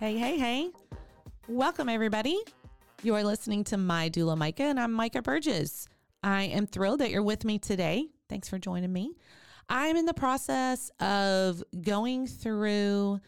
Hey, hey, hey. Welcome, everybody. You are listening to My Doula Micah, and I'm Micah Burgess. I am thrilled that you're with me today. Thanks for joining me. I'm in the process of going through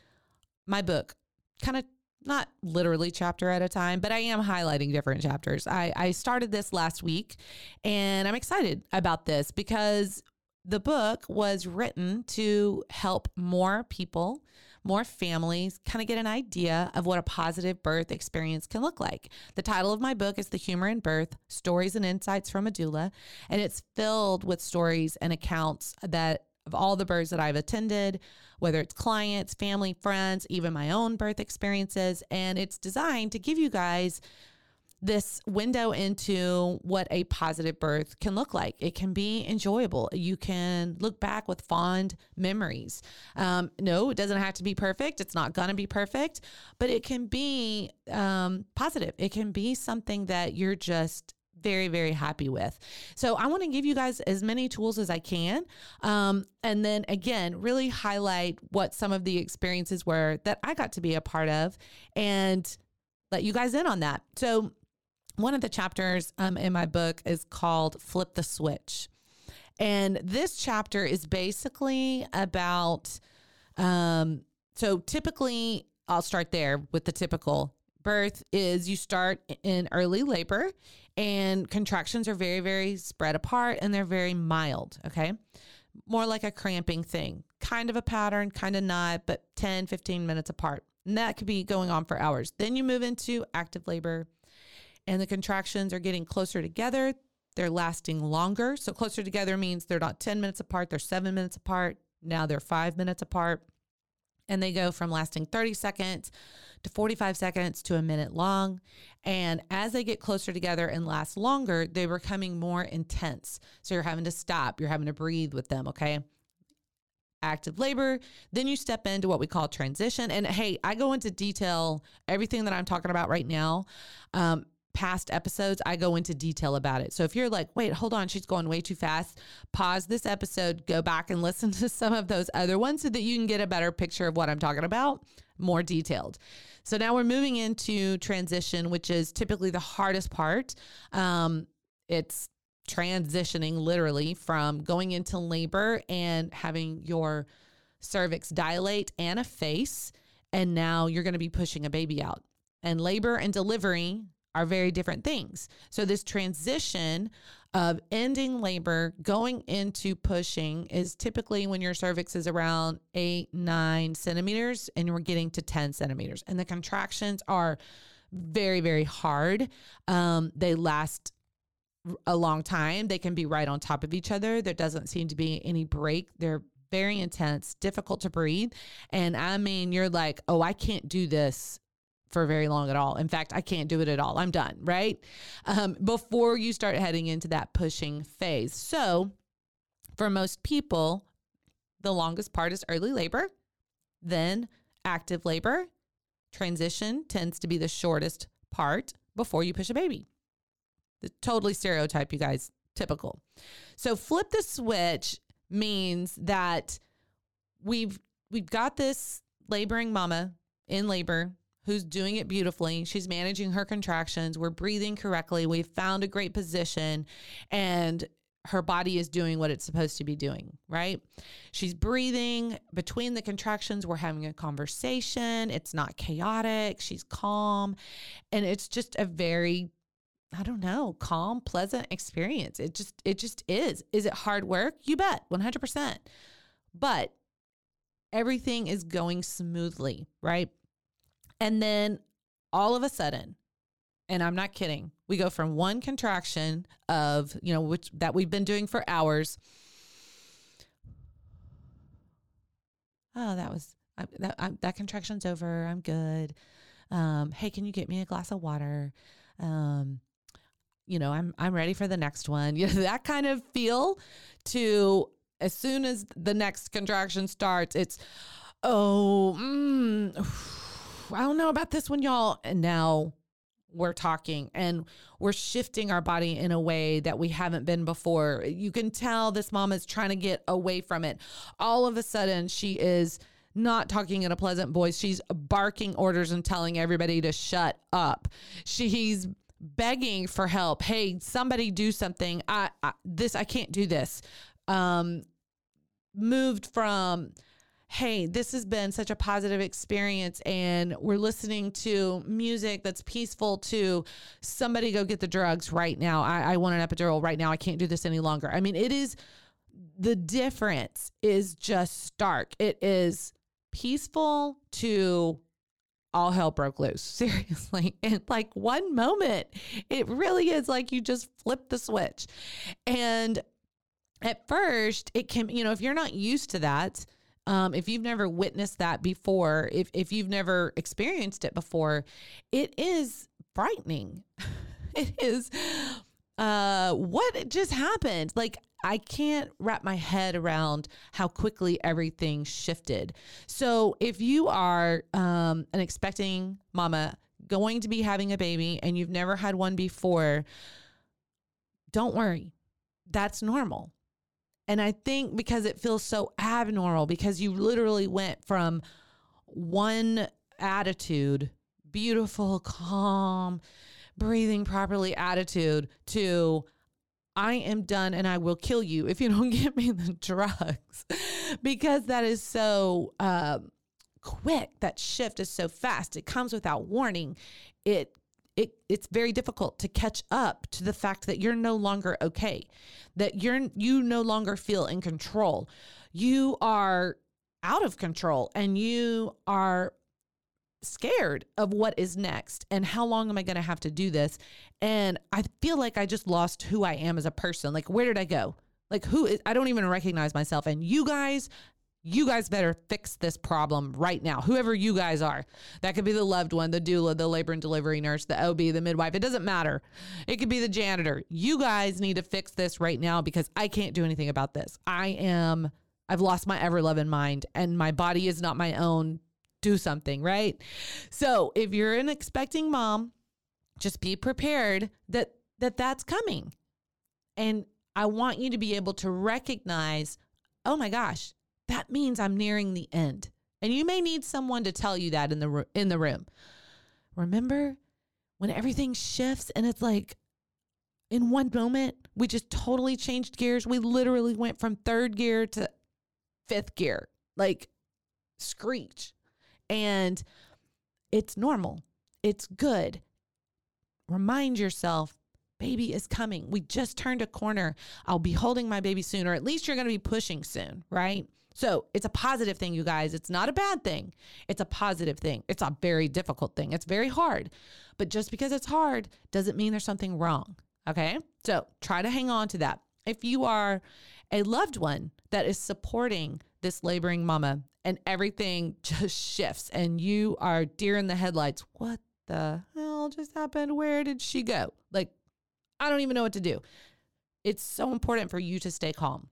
my book, kind of not literally chapter at a time, but I am highlighting different chapters. I, I started this last week, and I'm excited about this because the book was written to help more people more families kind of get an idea of what a positive birth experience can look like. The title of my book is The Humor in Birth Stories and Insights from a Doula, and it's filled with stories and accounts that of all the births that I've attended, whether it's clients, family, friends, even my own birth experiences. And it's designed to give you guys this window into what a positive birth can look like. It can be enjoyable. You can look back with fond memories. Um, no, it doesn't have to be perfect. It's not going to be perfect, but it can be um, positive. It can be something that you're just very, very happy with. So I want to give you guys as many tools as I can. Um, and then again, really highlight what some of the experiences were that I got to be a part of and let you guys in on that. So one of the chapters um, in my book is called Flip the Switch. And this chapter is basically about, um, so typically, I'll start there with the typical birth is you start in early labor and contractions are very, very spread apart and they're very mild. Okay. More like a cramping thing, kind of a pattern, kind of not, but 10, 15 minutes apart. And that could be going on for hours. Then you move into active labor and the contractions are getting closer together. They're lasting longer. So, closer together means they're not 10 minutes apart, they're seven minutes apart. Now they're five minutes apart. And they go from lasting 30 seconds to 45 seconds to a minute long. And as they get closer together and last longer, they're becoming more intense. So, you're having to stop, you're having to breathe with them, okay? active labor. Then you step into what we call transition. And hey, I go into detail everything that I'm talking about right now. Um, past episodes, I go into detail about it. So if you're like, wait, hold on, she's going way too fast, pause this episode, go back and listen to some of those other ones so that you can get a better picture of what I'm talking about, more detailed. So now we're moving into transition, which is typically the hardest part. Um, it's transitioning literally from going into labor and having your cervix dilate and efface. And now you're going to be pushing a baby out. And labor and delivery are very different things. So, this transition of ending labor, going into pushing, is typically when your cervix is around eight, nine centimeters, and we're getting to 10 centimeters. And the contractions are very, very hard. Um, they last a long time. They can be right on top of each other. There doesn't seem to be any break. They're very intense, difficult to breathe. And I mean, you're like, oh, I can't do this for very long at all. In fact, I can't do it at all. I'm done, right? Um, before you start heading into that pushing phase. So, for most people, the longest part is early labor, then active labor. Transition tends to be the shortest part before you push a baby. The totally stereotype, you guys, typical. So, flip the switch means that we've we've got this laboring mama in labor who's doing it beautifully. She's managing her contractions. We're breathing correctly. We've found a great position and her body is doing what it's supposed to be doing, right? She's breathing between the contractions. We're having a conversation. It's not chaotic. She's calm. And it's just a very I don't know, calm, pleasant experience. It just it just is. Is it hard work? You bet, 100%. But everything is going smoothly, right? And then all of a sudden, And I'm not kidding. We go from one contraction of, you know, which that we've been doing for hours. Oh, that was I, that I, that contraction's over. I'm good. Um, hey, can you get me a glass of water? Um, you know, I'm I'm ready for the next one. You know, that kind of feel to as soon as the next contraction starts, it's oh, mm, I don't know about this one, y'all. And now we're talking and we're shifting our body in a way that we haven't been before. You can tell this mom is trying to get away from it. All of a sudden, she is not talking in a pleasant voice. She's barking orders and telling everybody to shut up. She's begging for help. Hey, somebody do something. I, I this I can't do this. Um moved from hey, this has been such a positive experience and we're listening to music that's peaceful to somebody go get the drugs right now. I, I want an epidural right now. I can't do this any longer. I mean, it is the difference is just stark. It is peaceful to all hell broke loose. Seriously. In like one moment, it really is like you just flip the switch. And at first, it can, you know, if you're not used to that, um, if you've never witnessed that before, if, if you've never experienced it before, it is frightening. it is uh what just happened like I can't wrap my head around how quickly everything shifted. So, if you are um, an expecting mama going to be having a baby and you've never had one before, don't worry. That's normal. And I think because it feels so abnormal, because you literally went from one attitude, beautiful, calm, breathing properly attitude, to I am done and I will kill you if you don't give me the drugs because that is so uh, quick. That shift is so fast. It comes without warning. It it it's very difficult to catch up to the fact that you're no longer okay, that you're you no longer feel in control. You are out of control and you are scared of what is next and how long am I going to have to do this? And I feel like I just lost who I am as a person. Like, where did I go? Like, who is, I don't even recognize myself. And you guys, you guys better fix this problem right now. Whoever you guys are, that could be the loved one, the doula, the labor and delivery nurse, the OB, the midwife. It doesn't matter. It could be the janitor. You guys need to fix this right now because I can't do anything about this. I am, I've lost my ever loving mind and my body is not my own do something, right? So if you're an expecting mom, just be prepared that that that's coming. And I want you to be able to recognize, oh my gosh, that means I'm nearing the end. And you may need someone to tell you that in the in the room. Remember when everything shifts and it's like in one moment we just totally changed gears. We literally went from third gear to fifth gear. Like screech. And it's normal, it's good. Remind yourself baby is coming. We just turned a corner. I'll be holding my baby soon, or at least you're going to be pushing soon, right? So it's a positive thing, you guys. It's not a bad thing. It's a positive thing. It's a very difficult thing. It's very hard. But just because it's hard doesn't mean there's something wrong. Okay. So try to hang on to that. If you are a loved one that is supporting this laboring mama and everything just shifts and you are deer in the headlights. What the hell just happened? Where did she go? Like, I don't even know what to do. It's so important for you to stay calm.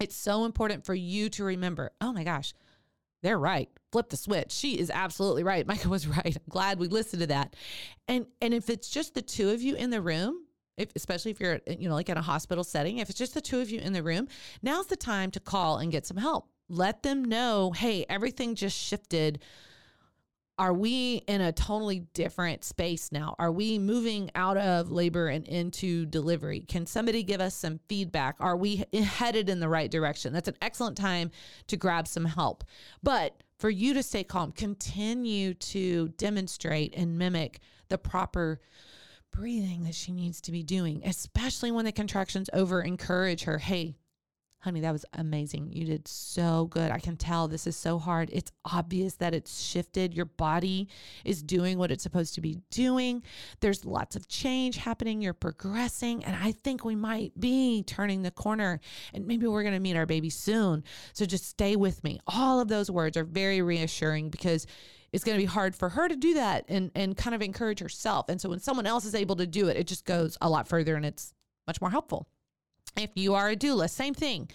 It's so important for you to remember, oh my gosh, they're right. Flip the switch. She is absolutely right. Micah was right. I'm glad we listened to that. And and if it's just the two of you in the room, if, especially if you're you know like in a hospital setting, if it's just the two of you in the room, now's the time to call and get some help let them know hey, everything just shifted. Are we in a totally different space now? Are we moving out of labor and into delivery? Can somebody give us some feedback? Are we headed in the right direction? That's an excellent time to grab some help. But for you to stay calm, continue to demonstrate and mimic the proper breathing that she needs to be doing, especially when the contractions over. Encourage her, hey, honey, that was amazing. You did so good. I can tell this is so hard. It's obvious that it's shifted. Your body is doing what it's supposed to be doing. There's lots of change happening. You're progressing. And I think we might be turning the corner and maybe we're going to meet our baby soon. So just stay with me. All of those words are very reassuring because it's going to be hard for her to do that and, and kind of encourage herself. And so when someone else is able to do it, it just goes a lot further and it's much more helpful. If you are a doula, same thing.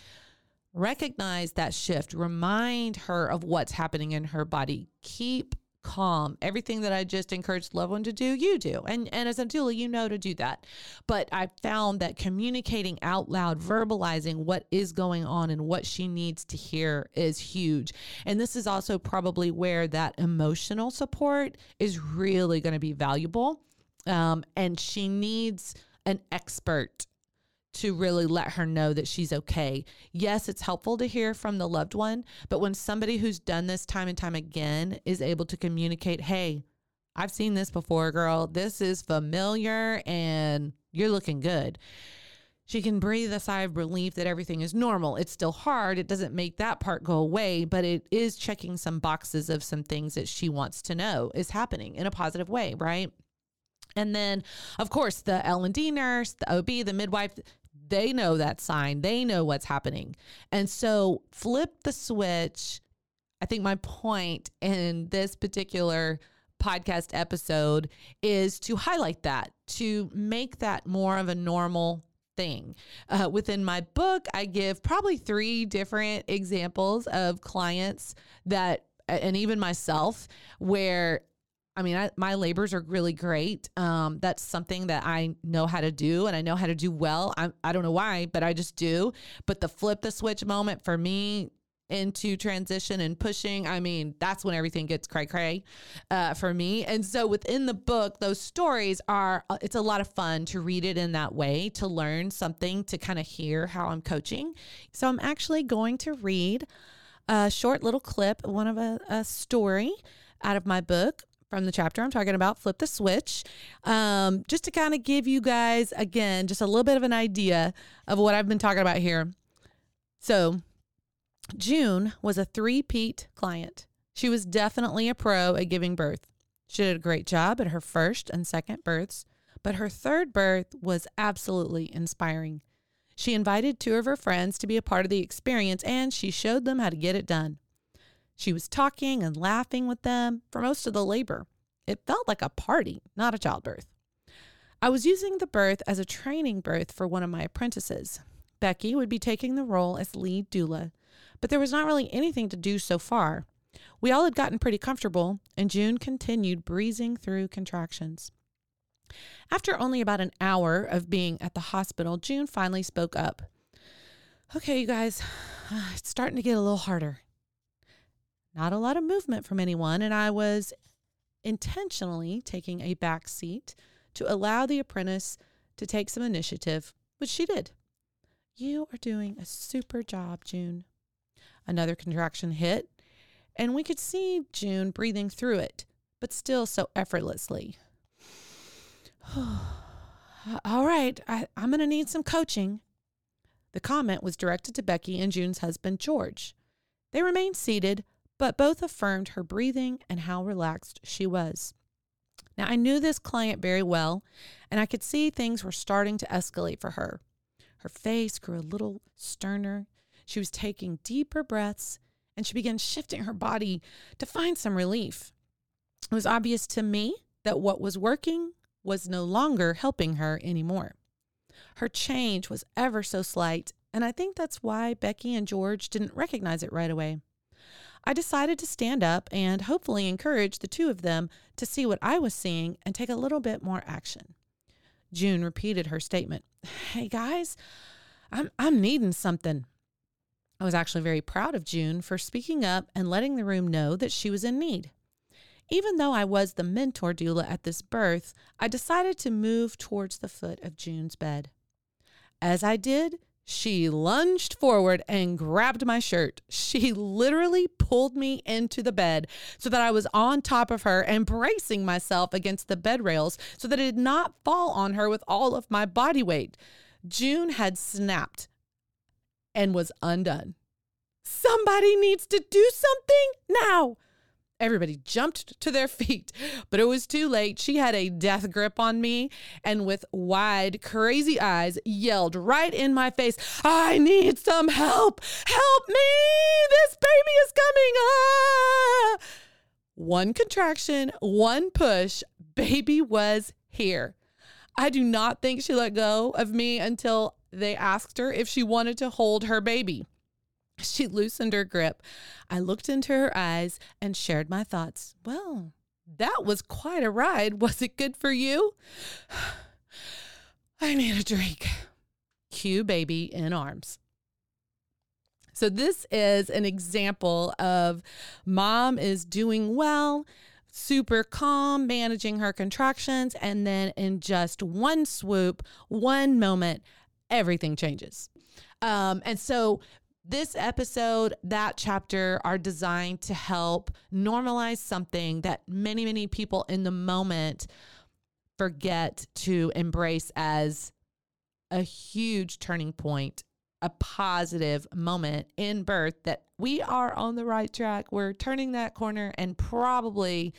Recognize that shift. Remind her of what's happening in her body. Keep calm. Everything that I just encouraged loved one to do, you do. And and as a doula, you know to do that. But I found that communicating out loud, verbalizing what is going on and what she needs to hear is huge. And this is also probably where that emotional support is really going to be valuable. Um, and she needs an expert to really let her know that she's okay. Yes, it's helpful to hear from the loved one, but when somebody who's done this time and time again is able to communicate, hey, I've seen this before, girl. This is familiar and you're looking good. She can breathe a sigh of relief that everything is normal. It's still hard. It doesn't make that part go away, but it is checking some boxes of some things that she wants to know is happening in a positive way, right? And then, of course, the L and D nurse, the OB, the midwife, they know that sign. They know what's happening. And so flip the switch. I think my point in this particular podcast episode is to highlight that, to make that more of a normal thing. Uh, within my book, I give probably three different examples of clients that, and even myself, where I mean, I, my labors are really great. Um, that's something that I know how to do and I know how to do well. I, I don't know why, but I just do. But the flip the switch moment for me into transition and pushing, I mean, that's when everything gets cray cray uh, for me. And so within the book, those stories are, uh, it's a lot of fun to read it in that way, to learn something, to kind of hear how I'm coaching. So I'm actually going to read a short little clip, one of a, a story out of my book from the chapter I'm talking about, Flip the Switch, um, just to kind of give you guys, again, just a little bit of an idea of what I've been talking about here. So, June was a three-peat client. She was definitely a pro at giving birth. She did a great job at her first and second births, but her third birth was absolutely inspiring. She invited two of her friends to be a part of the experience and she showed them how to get it done. She was talking and laughing with them for most of the labor. It felt like a party, not a childbirth. I was using the birth as a training birth for one of my apprentices. Becky would be taking the role as lead doula, but there was not really anything to do so far. We all had gotten pretty comfortable, and June continued breezing through contractions. After only about an hour of being at the hospital, June finally spoke up. Okay, you guys, it's starting to get a little harder not a lot of movement from anyone, and I was intentionally taking a back seat to allow the apprentice to take some initiative, which she did. You are doing a super job, June. Another contraction hit, and we could see June breathing through it, but still so effortlessly. All right, I, I'm going to need some coaching. The comment was directed to Becky and June's husband, George. They remained seated, but both affirmed her breathing and how relaxed she was. Now, I knew this client very well, and I could see things were starting to escalate for her. Her face grew a little sterner. She was taking deeper breaths, and she began shifting her body to find some relief. It was obvious to me that what was working was no longer helping her anymore. Her change was ever so slight, and I think that's why Becky and George didn't recognize it right away. I decided to stand up and hopefully encourage the two of them to see what I was seeing and take a little bit more action. June repeated her statement Hey guys, I'm, I'm needing something. I was actually very proud of June for speaking up and letting the room know that she was in need. Even though I was the mentor doula at this birth, I decided to move towards the foot of June's bed. As I did, she lunged forward and grabbed my shirt. She literally pulled me into the bed so that I was on top of her and bracing myself against the bed rails so that it did not fall on her with all of my body weight. June had snapped and was undone. Somebody needs to do something now. Everybody jumped to their feet, but it was too late. She had a death grip on me and, with wide, crazy eyes, yelled right in my face, I need some help! Help me! This baby is coming! Ah! One contraction, one push, baby was here. I do not think she let go of me until they asked her if she wanted to hold her baby. She loosened her grip. I looked into her eyes and shared my thoughts. Well, that was quite a ride. Was it good for you? I need a drink. Cue baby in arms. So, this is an example of mom is doing well, super calm, managing her contractions, and then in just one swoop, one moment, everything changes. Um, and so this episode, that chapter are designed to help normalize something that many, many people in the moment forget to embrace as a huge turning point, a positive moment in birth that we are on the right track. We're turning that corner and probably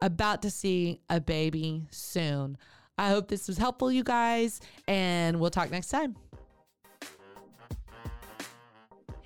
about to see a baby soon. I hope this was helpful, you guys, and we'll talk next time.